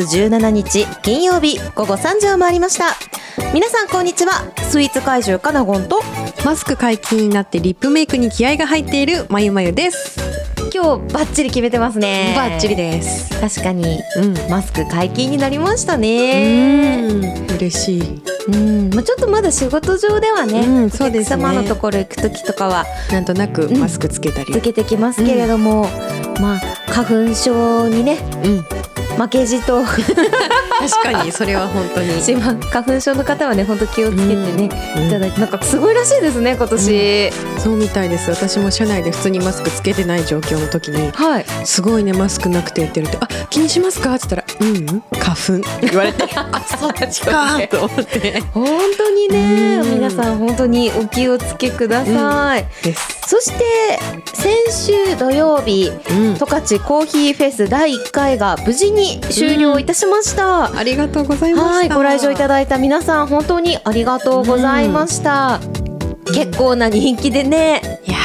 月17日金曜日午後3時を回りました皆さんこんにちはスイーツ怪獣かなごんとマスク解禁になってリップメイクに気合が入っているまゆまゆです。今日バッチリ決めてますねバッチリです。確かにうん。マスク解禁になりましたうねん。嬉しい。うん、まあちょっとまだ仕事上ではね、うんそうですねお客様のところ行く時とかはなんとなくマスクつけたり。つけてきますけれども、まあ花粉症にねうん。負けじと。確かにそれは本当に。花粉症の方はね本当気をつけてね、うん。いただいてなんかすごいらしいですね今年、そうみたいです。私も社内で普通にマスクつけてない状況の時に。はい。すごいねマスクなくてって言って「あ気にしますか?」って言ったら「うん花粉」って言われて「あそっちか」と思って。本当にねうん。皆さん本当にお気をつけください。そして先週土曜日うん。十勝コーヒーフェス第1回が無事に終了いたしました、ありがとうございました。はい、ご来場いただいた皆さん本当にありがとうございました。結構な人気でね、いや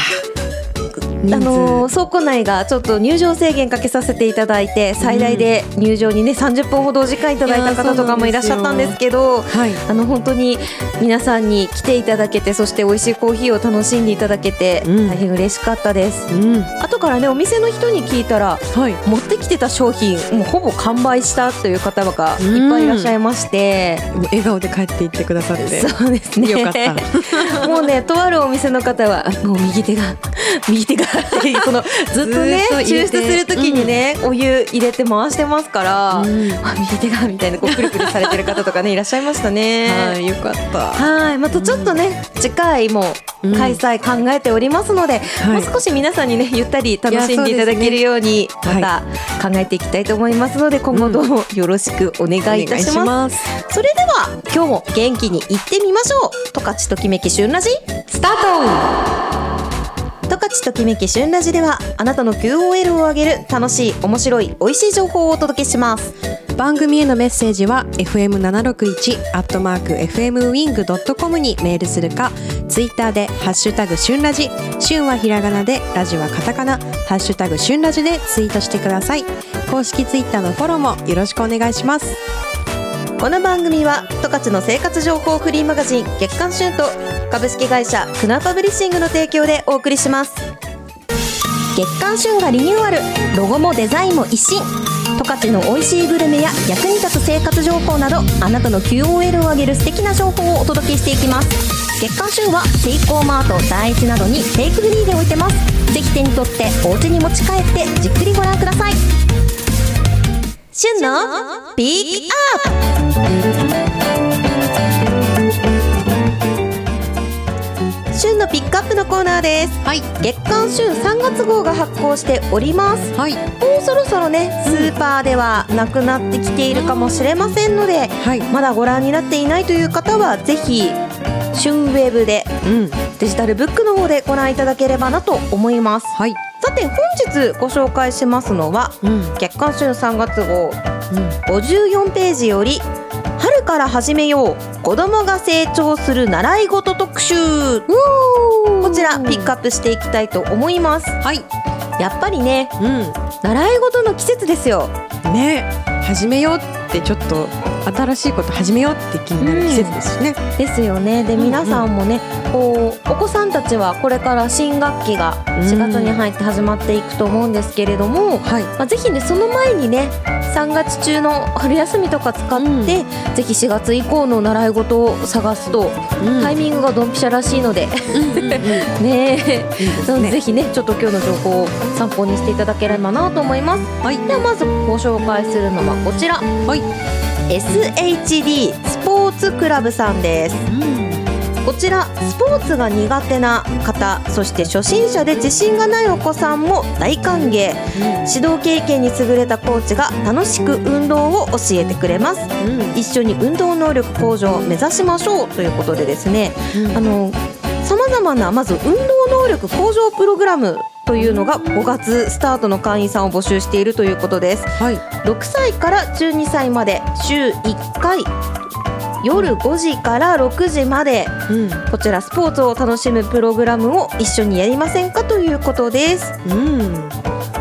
あのー倉庫内がちょっと入場制限かけさせていただいて最大で入場にね30分ほどお時間いただいた方とかもいらっしゃったんですけどはい。あの本当に皆さんに来ていただけてそして美味しいコーヒーを楽しんでいただけてうん大変嬉しかったです、うん。後からねお店の人に聞いたらはい。持ってきてた商品もうほぼ完売したという方がいっぱいいらっしゃいまして、もう笑顔で帰っていってくださって。そうですね。よかった。もうね、とあるお店の方は、あもう右手が、右手がっていう、その、ずっとね、抽て出するときにね、お湯入れて回してますから、うんあ右手が、みたいな、こう、くるくるされてる方とかね、いらっしゃいましたね。はい、よかった。はい、またちょっとね、次回もうん開催考えておりますので、はいもう少し皆さんにね、ゆったり楽しんでいただけるように、また考えていきたいと思いますので、今後どうもよろしくお願いいたします。ます。それでは今日も元気にいってみましょう十勝ときめき旬ラジスタート十勝ときめき旬ラジではあなたの QOL を上げる楽しい面白い美味しい情報をお届けします番組へのメッセージは fm761 アットマーク fmwing.com にメールするか、ツイッターでハッシュタグ旬ラジ、旬はひらがなでラジはカタカナ、ハッシュタグ旬ラジでツイートしてください。公式ツイッターのフォローもよろしくお願いします。この番組は十勝の生活情報フリーマガジン月刊旬と株式会社クナパブリッシングの提供でお送りします。月刊旬がリニューアルロゴもデザインも一新。十勝の美味しいグルメや役に立つ生活情報などあなたの QOL を上げる素敵な情報をお届けしていきます。月刊旬はセイコーマート第一などにテイクフリーで置いてます。ぜひ手に取ってお家に持ち帰ってじっくりご覧ください。旬のピックアップ旬のピックアップのコーナーですはい。月刊旬3月号が発行しておりますはい。もうそろそろねスーパーではなくなってきているかもしれませんのではい。まだご覧になっていないという方はぜひ旬ウェブでうん。デジタルブックの方でご覧いただければなと思いますはい。さて本日ご紹介しますのはうん。月刊旬3月号うん。54ページより春から始めよう子供が成長する習い事特集こちらピックアップしていきたいと思いますはい。やっぱりねう習い事の季節ですよん。ね、始めようってちょっと新しいこと始めようって気になる季節ですしね。ですよね。でうんうん。皆さんもね、こうお子さんたちはこれから新学期が4月に入って始まっていくと思うんですけれども、はい。まあ、ぜひねその前にね3月中の春休みとか使って、うん。ぜひ4月以降の習い事を探すと、タイミングがドンピシャらしいので。ねえ。なのでぜひねちょっと今日の情報を参考にしていただければなと思います。はい。ではまずご紹介するのはこちら。はい。SHD スポーツクラブさんです。こちらスポーツが苦手な方そして初心者で自信がないお子さんも大歓迎。指導経験に優れたコーチが楽しく運動を教えてくれます。一緒に運動能力向上を目指しましょうということでですね。あのさまざまなまず運動能力向上プログラムというのが5月スタートの会員さんを募集しているということです。はい。6歳から12歳まで週1回夜5時から6時までうん。こちらスポーツを楽しむプログラムを一緒にやりませんかということです。うん。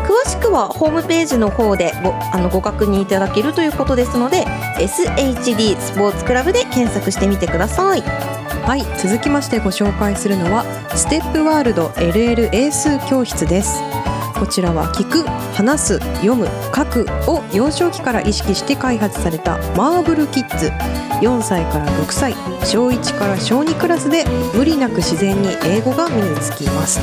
詳しくはホームページの方でごあのご確認いただけるということですので SHD スポーツクラブで検索してみてくださいはい続きましてご紹介するのはステップワールド LL 英数教室です。こちらは聞く話す読む書くを幼少期から意識して開発されたマーブルキッズ。4歳から6歳小1から小2クラスで無理なく自然に英語が身につきます、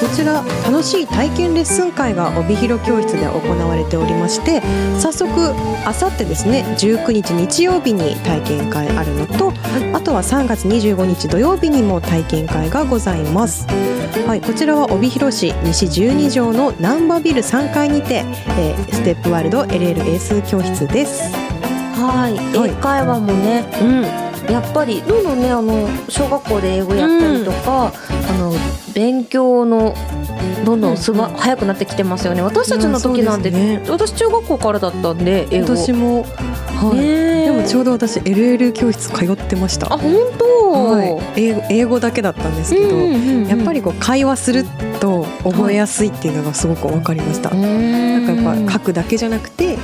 こちら楽しい体験レッスン会が帯広教室で行われておりまして早速あさってですね19日日曜日に体験会あるのと、あとは3月25日土曜日にも体験会がございます。はい、こちらは帯広市西12条の難波ビル3階にて、えーステップワールド LL 英数教室です。はいはい英会話もねうん、やっぱりどんどんねあの小学校で英語やったりとか、あの勉強のどんどんすば、早くなってきてますよね。私たちの時なんて、いやそうです私中学校からだったんで英語。私も、はい、ねえ。でもちょうど私 LL 教室通ってました。あ本当、はい、英語英語だけだったんですけど、うんうんうんやっぱりこう会話すると覚えやすいっていうのがすごく分かりました。なんかやっぱ書くだけじゃなくて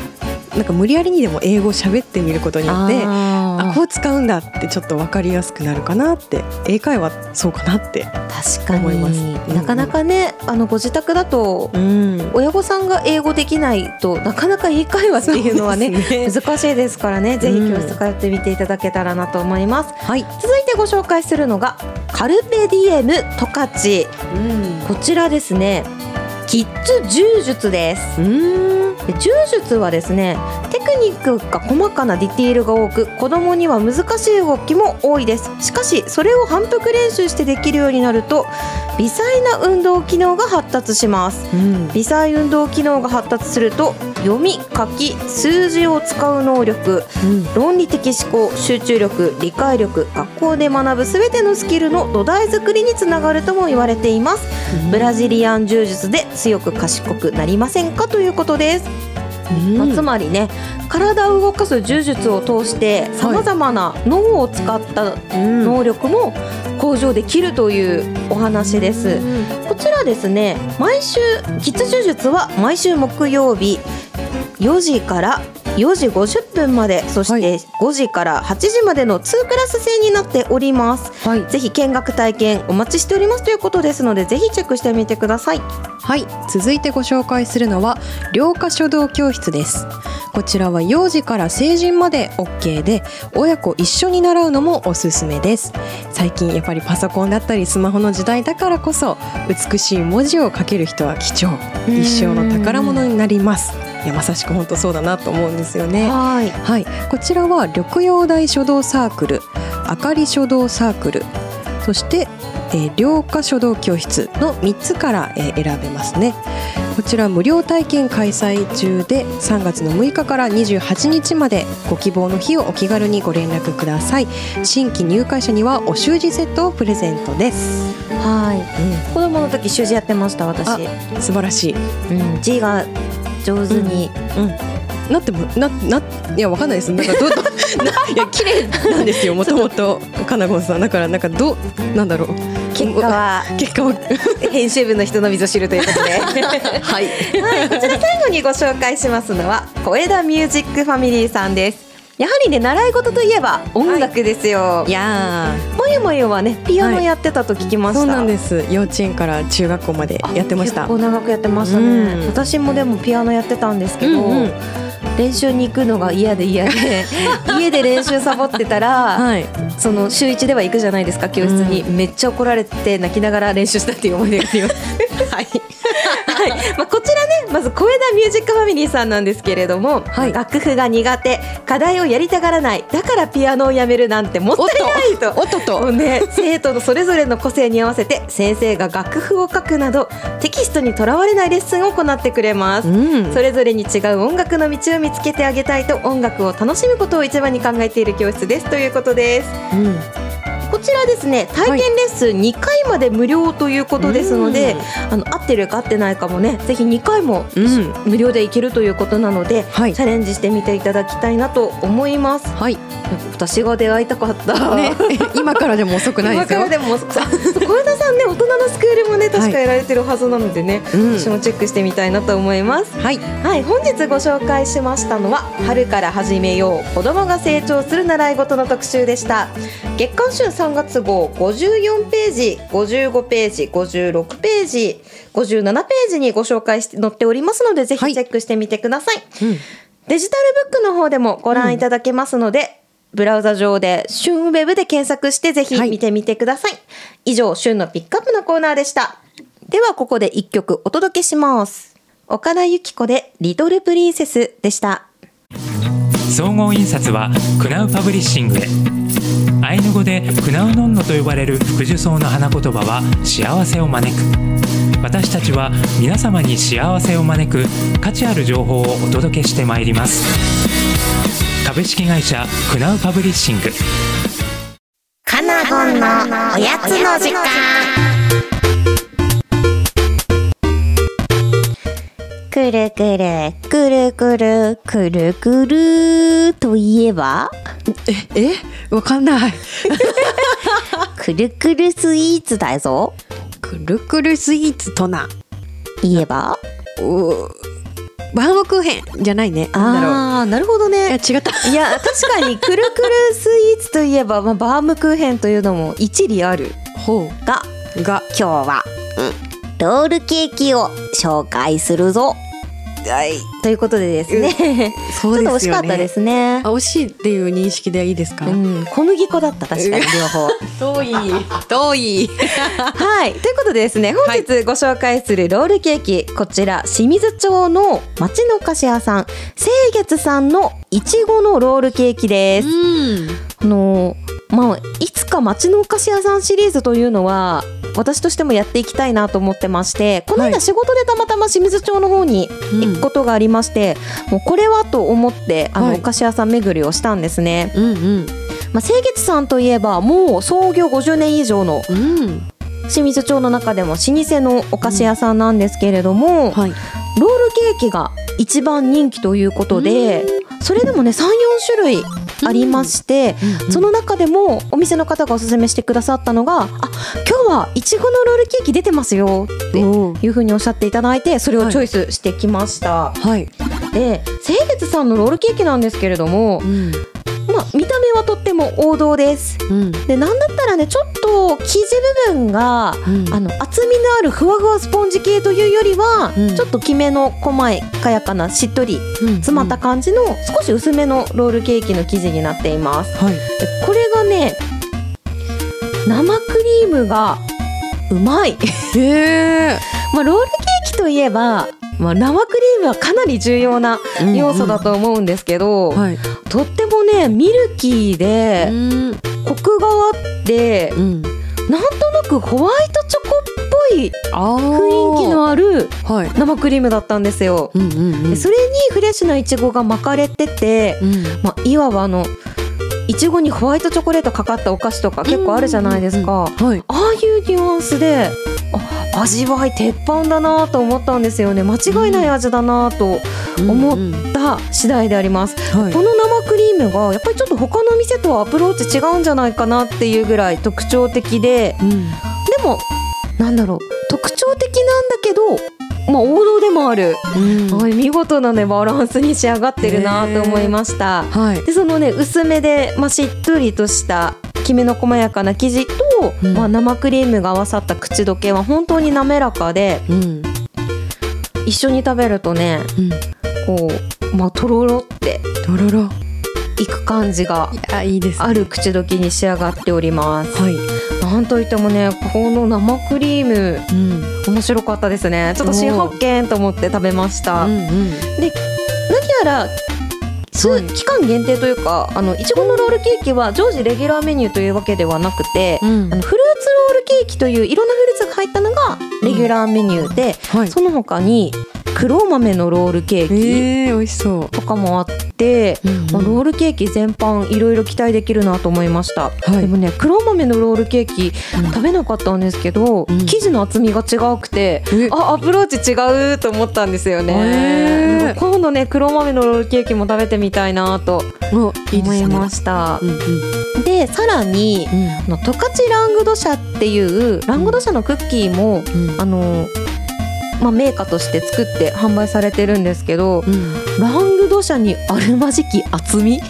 なんか無理やりにでも英語を喋ってみることによってああこう使うんだってちょっと分かりやすくなるかなって英会話そうかなって。確か思います。に、うん。なかなかねあのご自宅だとうん。親御さんが英語できないとなかなか英会話っていうのはねね。難しいですからね。ぜひ教室通ってみていただけたらなと思います、はい、続いてご紹介するのがカルペディエムトカチこちらですねキッズ柔術です。うん。で柔術はですねテクニックが細かなディティールが多く子供には難しい動きも多いです。しかしそれを反復練習してできるようになると微細な運動機能が発達します。うん。微細運動機能が発達すると読み書き数字を使う能力うん。論理的思考集中力理解力学校で学ぶすべてのスキルの土台作りにつながるとも言われています。ブラジリアン柔術で強く賢くなりませんかということです、まあつまりね体を動かす柔術を通してさまざまな脳を使ったうん。能力も向上できるというお話です、こちらですね毎週キッズ柔術は毎週木曜日4時から4時50分までそはい。して5時から8時までの2クラス制になっております。はい。ぜひ見学体験お待ちしておりますということですのでぜひチェックしてみてください。はい。続いてご紹介するのは両科書道教室です。こちらは幼児から成人まで OK で親子一緒に習うのもおすすめです。最近やっぱりパソコンだったりスマホの時代だからこそ美しい文字を書ける人は貴重。一生の宝物になりますいやまさしく本当そうだなと思うんですよね。はい。はい、こちらは緑陽大書道サークル、あかり書道サークル、そして、えー、両科書道教室の3つから、えー選べますね。こちら無料体験開催中で3月の6日から28日までご希望の日をお気軽にご連絡ください。新規入会者にはお習字セットをプレゼントです、はい。子供の時習字やってました私。あ素晴らしい。うん、字が上手に、なってもなないやわかんないです。なんかどどな いや綺麗なんですよもともと。かなごんさん。だからなんかどなんだろう。結果は 結果は。編集部の人のみぞ知るということで。はい。はい、こちら最後にご紹介しますのは小枝ミュージックファミリーさんですやはりね習い事といえば音楽ですよ、い。やまゆまゆはねピアノやってたと聞きました、そうなんです。幼稚園から中学校までやってました。結構長くやってましたね、うん。私もでもピアノやってたんですけど、うんうん。練習に行くのが嫌で嫌で 家で練習サボってたら、はい。その週一では行くじゃないですか教室に、めっちゃ怒られて泣きながら練習したっていう思い出があります。はいはい。まあ、こちらねまず小枝ミュージックファミリーさんなんですけれども、はい。楽譜が苦手課題をやりたがらないだからピアノをやめるなんてもったいないと。おっとっとね、生徒のそれぞれの個性に合わせて先生が楽譜を書くなどテキストにとらわれないレッスンを行ってくれます、うん。それぞれに違う音楽の道を見つけてあげたいと音楽を楽しむことを一番に考えている教室です。ということです。うん。こちちらですね体験レッスン2回まで無料ということですので、あの合ってるか合ってないかもねぜひ2回もうん。無料で行けるということなので、はい。チャレンジしてみていただきたいなと思います。はい。私が出会いたかった、ね。今からでも遅くないですよ。今からでもさ小枝さんね大人のスクールもね確かやられてるはずなのでね、うん。私もチェックしてみたいなと思います。はい。はい、本日ご紹介しましたのは春から始めよう子供が成長する習い事の特集でした。月刊春3月号54ページ55ページ56ページ57ページにご紹介して載っておりますのでぜひはいチェックしてみてください、うん。デジタルブックの方でもご覧いただけますので、ブラウザ上で旬ウェブで検索してぜひはい。見てみてください、以上旬のピックアップのコーナーでした。ではここで一曲お届けします。岡田由紀子でリトルプリンセスでした。総合印刷はクナウパブリッシングへアイヌ語でクナウノンノと呼ばれる福寿草の花言葉は幸せを招く。私たちは皆様に幸せを招く価値ある情報をお届けしてまいります。株式会社クナウパブリッシング。カナゴンのおやつの時間。くるくるくるくるくるくるといえば？えわかんない。くるくるスイーツだぞ。くるくるスイーツとな。言えば？うバームクーヘンじゃないね。ああーなるほどいやね違った。いや確かにくるくるスイーツといえば、まあ、バームクーヘンというのも一理ある。ほがう。が今日は、ロールケーキを紹介するぞはい。ということでですね、そうちょっと惜ですよねしかったですね。あ惜しいっていう認識でいいですか、うん、小麦粉だった確かに両方。遠い。遠い。はい。ということでですね本日ご紹介するロールケーキ、こちら清水町の町のお菓子屋さん清月さんのいちごのロールケーキです、ん。あのまあいつか町のお菓子屋さんシリーズというのは私としてもやっていきたいなと思ってましてこの間はい。仕事でたまたま清水町の方に行くことがありまして、もうこれはと思ってあの、はい。お菓子屋さん巡りをしたんですね、うんうん。まあ、清月さんといえばもう創業50年以上のうん。清水町の中でも老舗のお菓子屋さんなんですけれども、はい。ロールケーキが一番人気ということで、それでもね34種類ありまして、その中でもお店の方がおすすめしてくださったのが「あ今日はいちごのロールケーキ出てますよ」っていうふうにおっしゃっていただいてそれをチョイスしてきました。はい、で清月さんのロールケーキなんですけれども、うんまあ、見た目はとっても王道です。うん。でなんだったらねちょっと生地部分がうん。あの厚みのあるふわふわスポンジ系というよりは、うん。ちょっときめの細やかなしっとり詰まった感じの少し薄めのロールケーキの生地になっています。はい。でこれがね生クリームがうまい、へえ まあ、ロールケーキといえば、まあ、生クリームはかなり重要な要素だと思うんですけど、はい。とってもねミルキーでうん。コクがあってうん。なんとなくホワイトチョコっぽいあ雰囲気のあるはい。生クリームだったんですよ。うんうんうん。でそれにフレッシュないちごが巻かれてて、うん。まあ、いわばあのいちごにホワイトチョコレートかかったお菓子とか結構あるじゃないですか。はい。ああいうニュアンスであ味わい鉄板だなと思ったんですよね。間違いない味だなと思った次第であります、はい。この生クリームがやっぱりちょっと他の店とはアプローチ違うんじゃないかなっていうぐらい特徴的で。うん。でもなんだろう。特徴的なんだけどまあ王道でもある、うん。はい見事なねバランスに仕上がってるなと思いました。はい。でそのね薄めで、まあ、しっとりとしたきめの細やかな生地と、うん。まあ、生クリームが合わさった口どけは本当に滑らかでうん。一緒に食べるとねうん。こう、まあ、とろろってとろろ。いく感じがある口どけに仕上がっております。はい。なんといってもねこの生クリームうん。面白かったですね。ちょっと新発見と思って食べました。うんうん。何やら期間限定というかあのいちごのロールケーキは常時レギュラーメニューというわけではなくて、うん。あのフルーツロールケーキといういろんなフルーツが入ったのがレギュラーメニューで、はい。その他にク黒豆のロールケーキえー、美味しそう。とかもあって、まあロールケーキ全般いろいろ期待できるなと思いました、い。でもね黒豆のロールケーキ食べなかったんですけど、うん。生地の厚みが違くてえ。あアプローチ違うと思ったんですよね、へー。今度ね黒豆のロールケーキも食べてみたいなと。思いました。うんうん。でさらにうん。あの十勝ラングド社っていうラングド社のクッキーも、うん。あのまあ、メーカーとして作って販売されてるんですけど、うん。ラングド社にあるまじき厚み？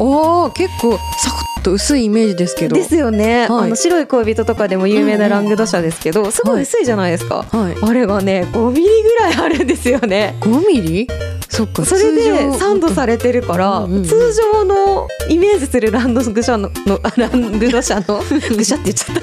おー結構サクッと薄いイメージですけど。ですよね、はい。あの白い恋人とかでも有名なラングド社ですけど、すごい薄いじゃないですか、はい。あれがね5ミリぐらいあるんですよね。5ミリ？そっか。それでサンドされてるから、うんうんうん。通常のイメージするランドグシャののあラングド社の グシャって言っちゃった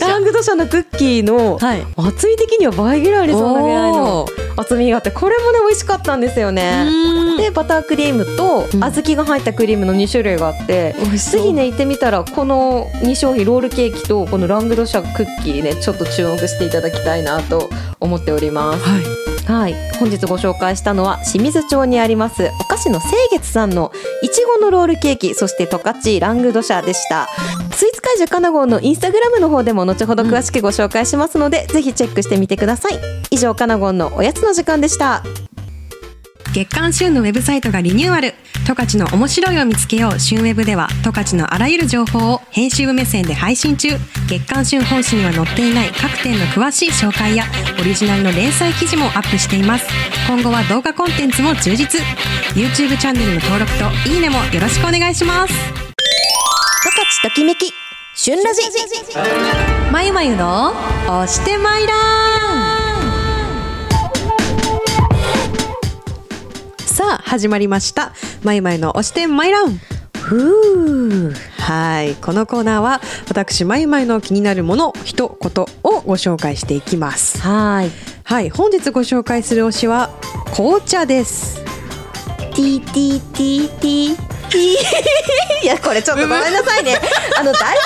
ラングド社のクッキーのはい。厚み的には倍ぐらいありそうなぐらいの厚みがあってこれもね美味しかったんですよね。うんでバタークリームとうん小豆が入ったクリームの2種類があって、うぜひね行ってみたらこの2商品ロールケーキとこのラングドシャクッキーねちょっと注目していただきたいなと思っております。はい。はい、本日ご紹介したのは清水町にありますお菓子の清月さんのいちごのロールケーキそして十勝ラングドシャでした。スイーツ会場カナゴンのインスタグラムの方でも後ほど詳しくご紹介しますので、ぜひチェックしてみてください。以上カナゴンのおやつの時間でした。月刊旬のウェブサイトがリニューアル十勝の面白いを見つけよう旬ウェブでは十勝のあらゆる情報を編集部目線で配信中。月刊旬本誌には載っていない各店の詳しい紹介やオリジナルの連載記事もアップしています。今後は動画コンテンツも充実。YouTube チャンネルの登録といいねもよろしくお願いします。十勝ときめき旬ラジ。まゆまゆの押してまいらんさあ始まりました。まゆまゆの押してまいらんふう。はい。このコーナーは私まゆまゆの気になるもの一言をご紹介していきます。はい。はい。本日ご紹介する推しは紅茶です。ティーティーティーティーティーいやこれちょっとごめんなさいね。あの台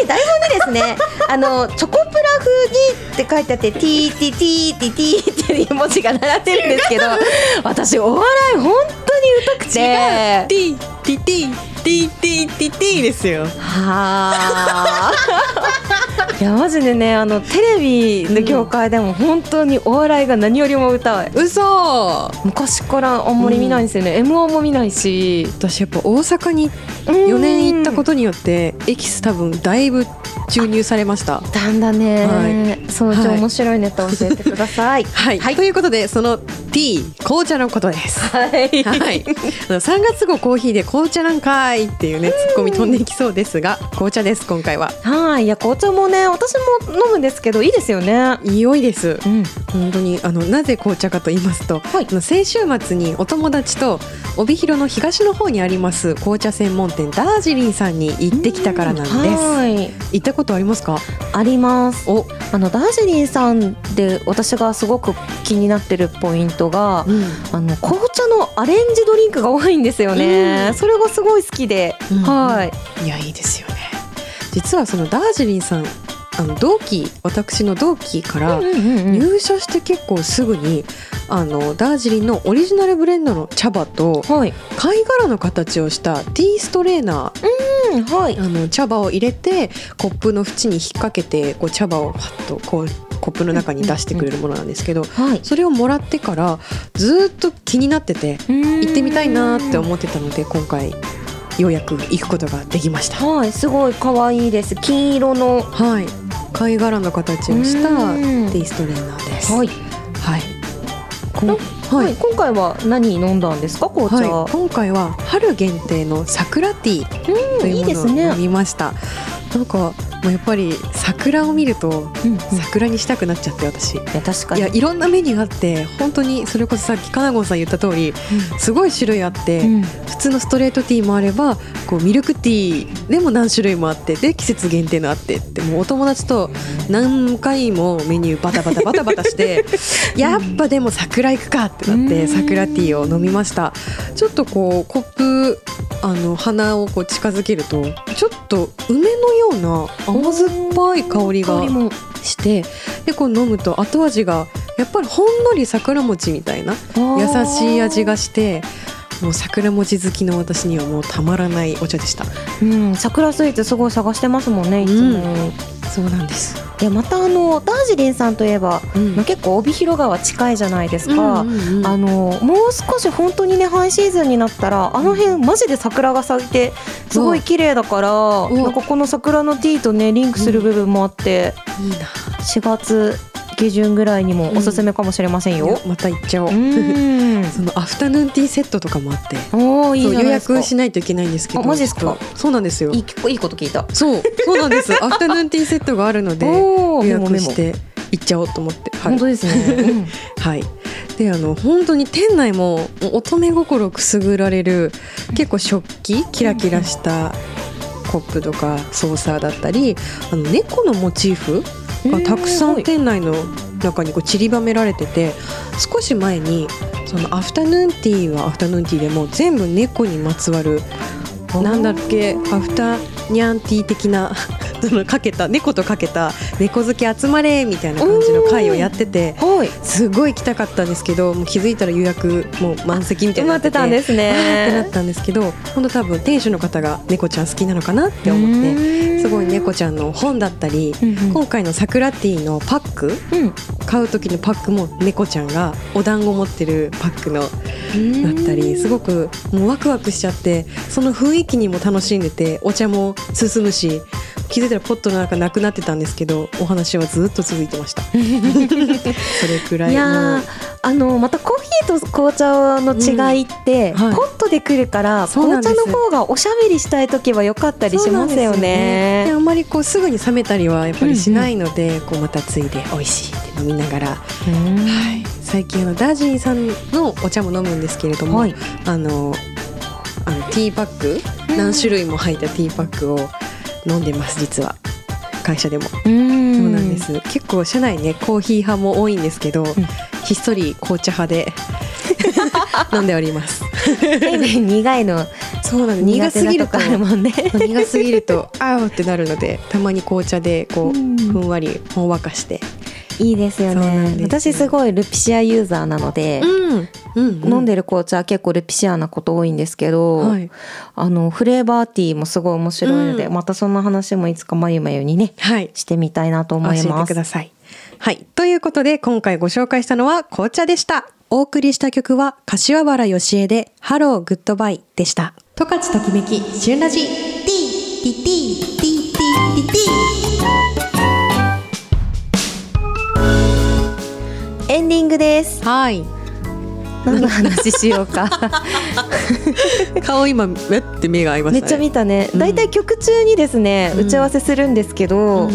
本に台本にですねあのチョコプラ風にって書いてあってティーティーティーティーティーっていう文字が並んでるんですけど私お笑い本当に疎くて。ティティティティですよ。はあ。いやマジでねあのテレビの業界でも本当にお笑いが何よりも歌い嘘。昔からあんまり見ないんですよね、M 1も見ないし。私やっぱ大阪に4年行ったことによってエキス多分だいぶ注入されました。だんだね、はそのう面白いネタ教えてください。はい、ということでそのティー紅茶のことです。はい。はい、あの3月号コーヒーで紅茶なんかいっていうねツッコミ飛んできそうですが紅茶です今回は。はい、いや紅茶もね、私も飲むんですけどいいですよね。良いです。うん。本当にあのなぜ紅茶かと言いますと、はい。あの先週末にお友達と帯広の東の方にあります紅茶専門店ダージリンさんに行ってきたからなんです。はい。行ったことありますか？あります。お、あのダージリンさんで私がすごく気になってるポイントが、うんあの紅茶のアレンジドリンクが多いんですよね。それがすごい好きで、うんはい。いやいいですよね実はそのダージリンさんあの同期私の同期からうんうんうん入社して結構すぐにあのダージリンのオリジナルブレンドの茶葉とはい。貝殻の形をしたティーストレーナーうん、はい。あの茶葉を入れてコップの縁に引っ掛けてこう茶葉をパッとこうコップの中に出してくれるものなんですけどはい。それをもらってからずーっと気になってて行行ってみたいなーって思ってたので今回ようやく行くことができました。はい、すごい可愛いです。金色の。はい貝殻の形をしたうんテイストレーナーです。はい。はい。は、はいい。今回は何飲んだんですか、紅茶。はい、今回は春限定の桜ティーとうん、いいものをいうですね飲。みました。なんかもうやっぱり桜を見るとうんうん。桜にしたくなっちゃって私。いや確かに。いやいろんなメニューがあって本当にそれこそさっきかなごんさん言った通りすごい種類あって、うん。普通のストレートティーもあればこうミルクティーでも何種類もあってで季節限定のあってってもうお友達と何回もメニューバタバタ バタバタしてやっぱでも桜行くかってなってうん。桜ティーを飲みました。ちょっとこうコップあの鼻をこう近づけるとちょっと梅のような甘酸っぱい香りが香りも。してでこう飲むと後味がやっぱりほんのり桜餅みたいな優しい味がしてもう桜餅好きの私にはもうたまらないお茶でした。うん桜スイーツすごい探してますもんねいつも、うんそうなんです、いやまたあのダージリンさんといえば、うん。まあ、結構帯広川近いじゃないですか、うんうんうんあのもう少し本当にねハイシーズンになったらあの辺マジで桜が咲いてすごい綺麗だからわなんかこの桜の T とねリンクする部分もあって、いいな。4月下旬ぐらいにもおすすめかもしれませんよ。いやまた行っちゃおう、うん、そのアフタヌーンティーセットとかもあって。おーいい予約しないといけないんですけどあマジですか？そうなんですよ。いいいいこと聞いた。そうそうなんです。アフタヌーンティーセットがあるので予約して行っちゃおうと思って、はい。本当ですね。うん。はい、であの本当に店内も乙女心くすぐられる結構食器キラキラしたコップとかソーサーだったりあの猫のモチーフがたくさん店内の中にこう散りばめられてて少し前にそのアフタヌーンティーはアフタヌーンティーでも全部猫にまつわるなんだっけアフタニャンティー的なそのかけた猫とかけた猫好き集まれみたいな感じの会をやっててはい。すごい行きたかったんですけどもう気づいたら予約もう満席みたいになってて埋まってたんですあーってなねっ。たんですけど本当多分店主の方が猫ちゃん好きなのかなって思ってすごい猫ちゃんの本だったりうんうん。今回の桜ティーのパックうん。買う時のパックも猫ちゃんがお団子持ってるパックのだったりすごくもうワクワクしちゃってその雰囲気にも楽しんでてお茶も進むし気づいたらポットの中なくなってたんですけどお話はずっと続いてました。それくらいいやあのまたコーヒーと紅茶の違いって、うん。はい。ポットで来るから紅茶の方がおしゃべりしたい時は良かったりしますよでね。あんまりこうすぐに冷めたりはやっぱりしないので、こうまたついで美味しいって飲みながら、うん。はい、最近あのダージリンさんのお茶も飲むんですけれども、はい。あのあのティーパック何種類も入ったティーパックを飲んでます実は。会社でも、うん。そうなんです。結構社内ねコーヒー派も多いんですけど、ひっそり紅茶派で 飲んでおります。苦いの。そうなんです。苦苦すぎるとあるもんね。苦すぎるとあーってなるのでたまに紅茶でこう、うん。ふんわりほんわかして、いいですよね。私すごいルピシアユーザーなので、うんうん飲んでる紅茶は結構ルピシアなこと多いんですけど、はい、あのフレーバーティーもすごい面白いので、うんまたそんな話もいつかまゆまゆにねはい、してみたいなと思いますく。ださい。はい。ということで、今回ご紹介したのは紅茶でした。お送りした曲は、柏原芳恵で、ハローグッドバイでした。十勝ときめき、旬ラジ。ティーティティエンディングです。はい。何の話しようか。顔今、めって目が合いまめっちゃ。見たね。うんだいたい曲中にですね、うん打ち合わせするんですけど、うん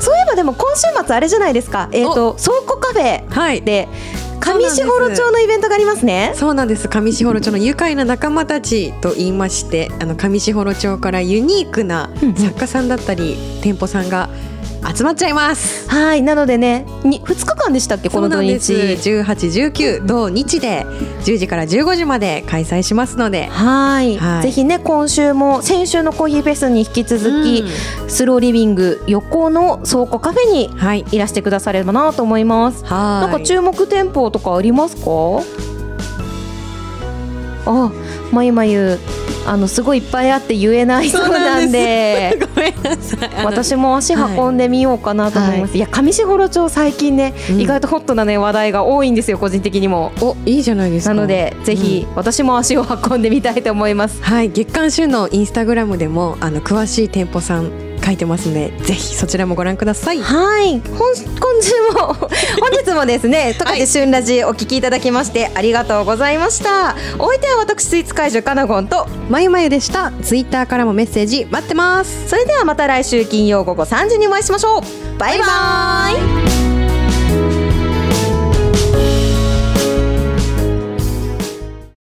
そういえばでも今週末あれじゃないですか？えっ、と倉庫カフェはい。で上士幌町のイベントがありますね。そうなんです上士幌町の愉快な仲間たちと言いましてあの上士幌町からユニークな作家さんだったり、店舗さんが集まっちゃいますはい。なのでね、に2日間でしたっけこの土日？1819土日で10時から15時まで開催しますのではいはいぜひね今週も先週のコーヒーフェスに引き続き、スローリビング横の倉庫カフェにいいらしてくださればなと思います。はなんか注目店舗とかありますか？あ、まゆまゆあのすごいいっぱいあって言えないそうなんで。ごめんなさい私も足運んでみようかなと思います。い、や上士幌町最近ね、うん意外とホットなね話題が多いんですよ個人的にも。おいいじゃないですかなのでぜひ、私も足を運んでみたいと思います。はい月刊週のインスタグラムでもあの詳しい店舗さん書いてますのでぜひそちらもご覧くださいはい、今今週も 本日もですね、トカチ旬ラジお聞きいただきましてありがとうございました。お相手は私スイーツ会場カナゴンと、まゆまゆでしたツイッターからもメッセージ待ってますそれではまた来週金曜午後3時にお会いしましょう。バイバイ。